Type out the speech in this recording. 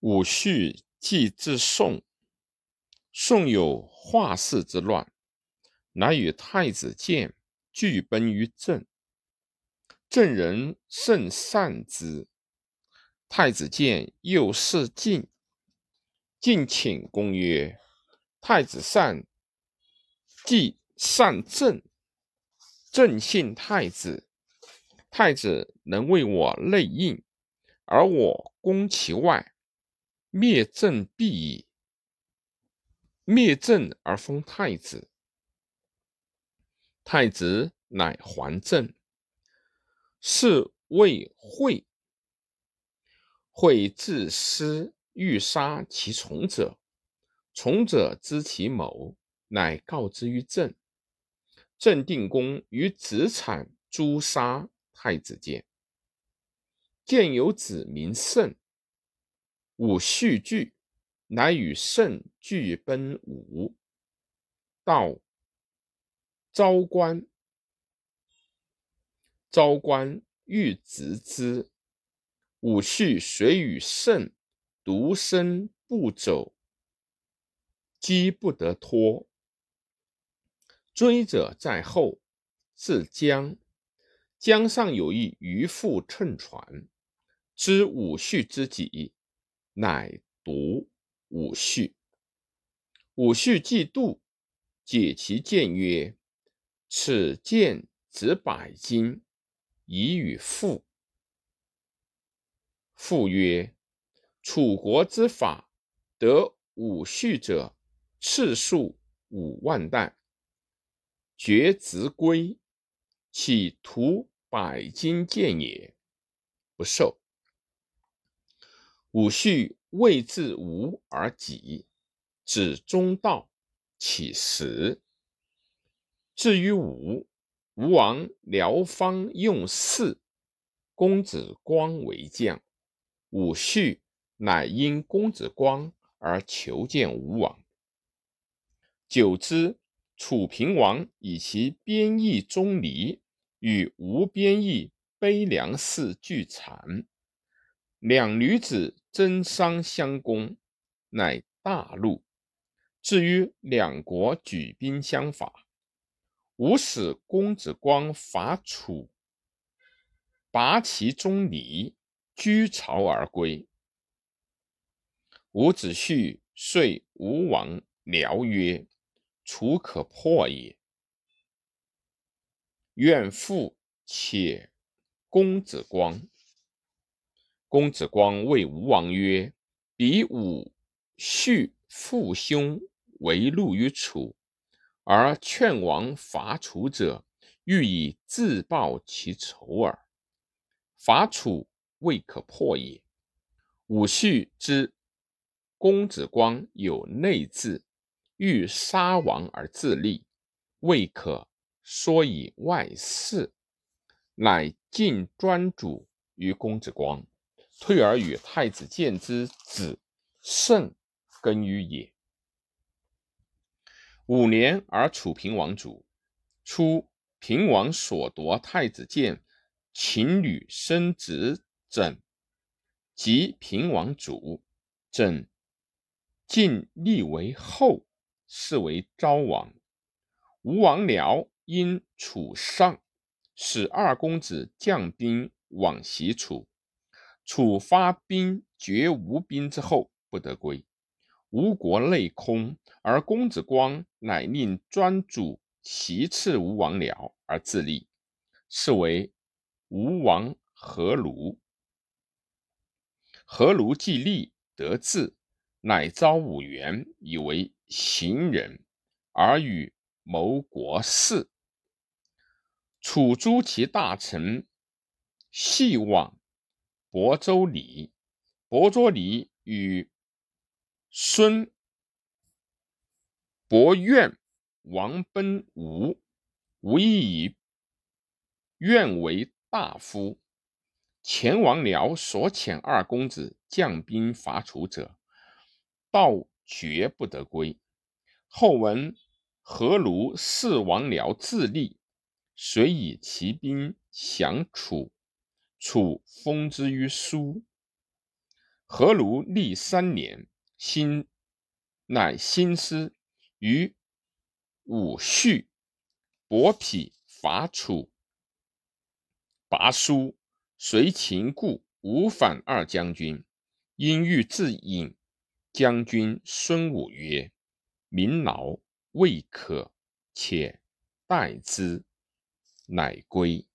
武绪既至宋，宋有华氏之乱，乃与太子建俱奔于郑。郑人甚善之。太子建又事晋，晋请公曰：“太子善，既善政，正信太子。太子能为我内应，而我攻其外。”灭郑必矣。灭郑而封太子，太子乃还政。是谓惠。惠自私欲杀其从者，从者知其谋，乃告之于郑。郑定公于子产诛杀太子建。建有子名胜。武续惧，乃与胜俱奔吴。到昭关，昭关欲执之，武续遂与胜独身不走，击不得脱。追者在后，至江，江上有一渔父乘船，知武续之己。乃独武绪。武绪既度，解其剑曰：“此剑值百金，以与父。”父曰：“楚国之法，得武绪者，次数五万担，绝直归，岂图百金剑也？不受。”武绪未至吴而己，指中道，起食。至于吴，吴王辽方用事，公子光为将。武绪乃因公子光而求见吴王。久之，楚平王以其边邑钟离与吴边邑悲梁氏俱残，两女子。争商相攻，乃大怒。至于两国举兵相伐，吴使公子光伐楚，拔其中离，居巢而归。伍子胥遂吴王僚曰：“楚可破也，愿复且公子光。”公子光谓吴王曰：“彼武续父兄为戮于楚，而劝王伐楚者，欲以自报其仇耳。伐楚未可破也。武续知公子光有内志，欲杀王而自立，未可说以外事，乃尽专主于公子光。”退而与太子建之子胜耕于野。五年而楚平王卒。初，平王所夺太子建秦女生子枕，及平王卒，枕晋立为后，是为昭王。吴王僚因楚上，使二公子将兵往袭楚。楚发兵绝吴兵之后，不得归。吴国内空，而公子光乃令专主其次吴王僚而自立，是为吴王阖庐。阖庐既立得志，乃招武员以为行人，而与谋国事。楚诸其大臣，系往。亳州里，亳州里与孙伯愿王奔吴，吴亦以愿为大夫。前王僚所遣二公子将兵伐楚者，道绝不得归。后闻何卢弑王僚自立，遂以其兵降楚。楚封之于苏。何如历三年，心乃心思于武绪，伯匹伐楚，拔书随秦故，吴反二将军，因欲自引。将军孙武曰：“民劳未可，且待之。”乃归。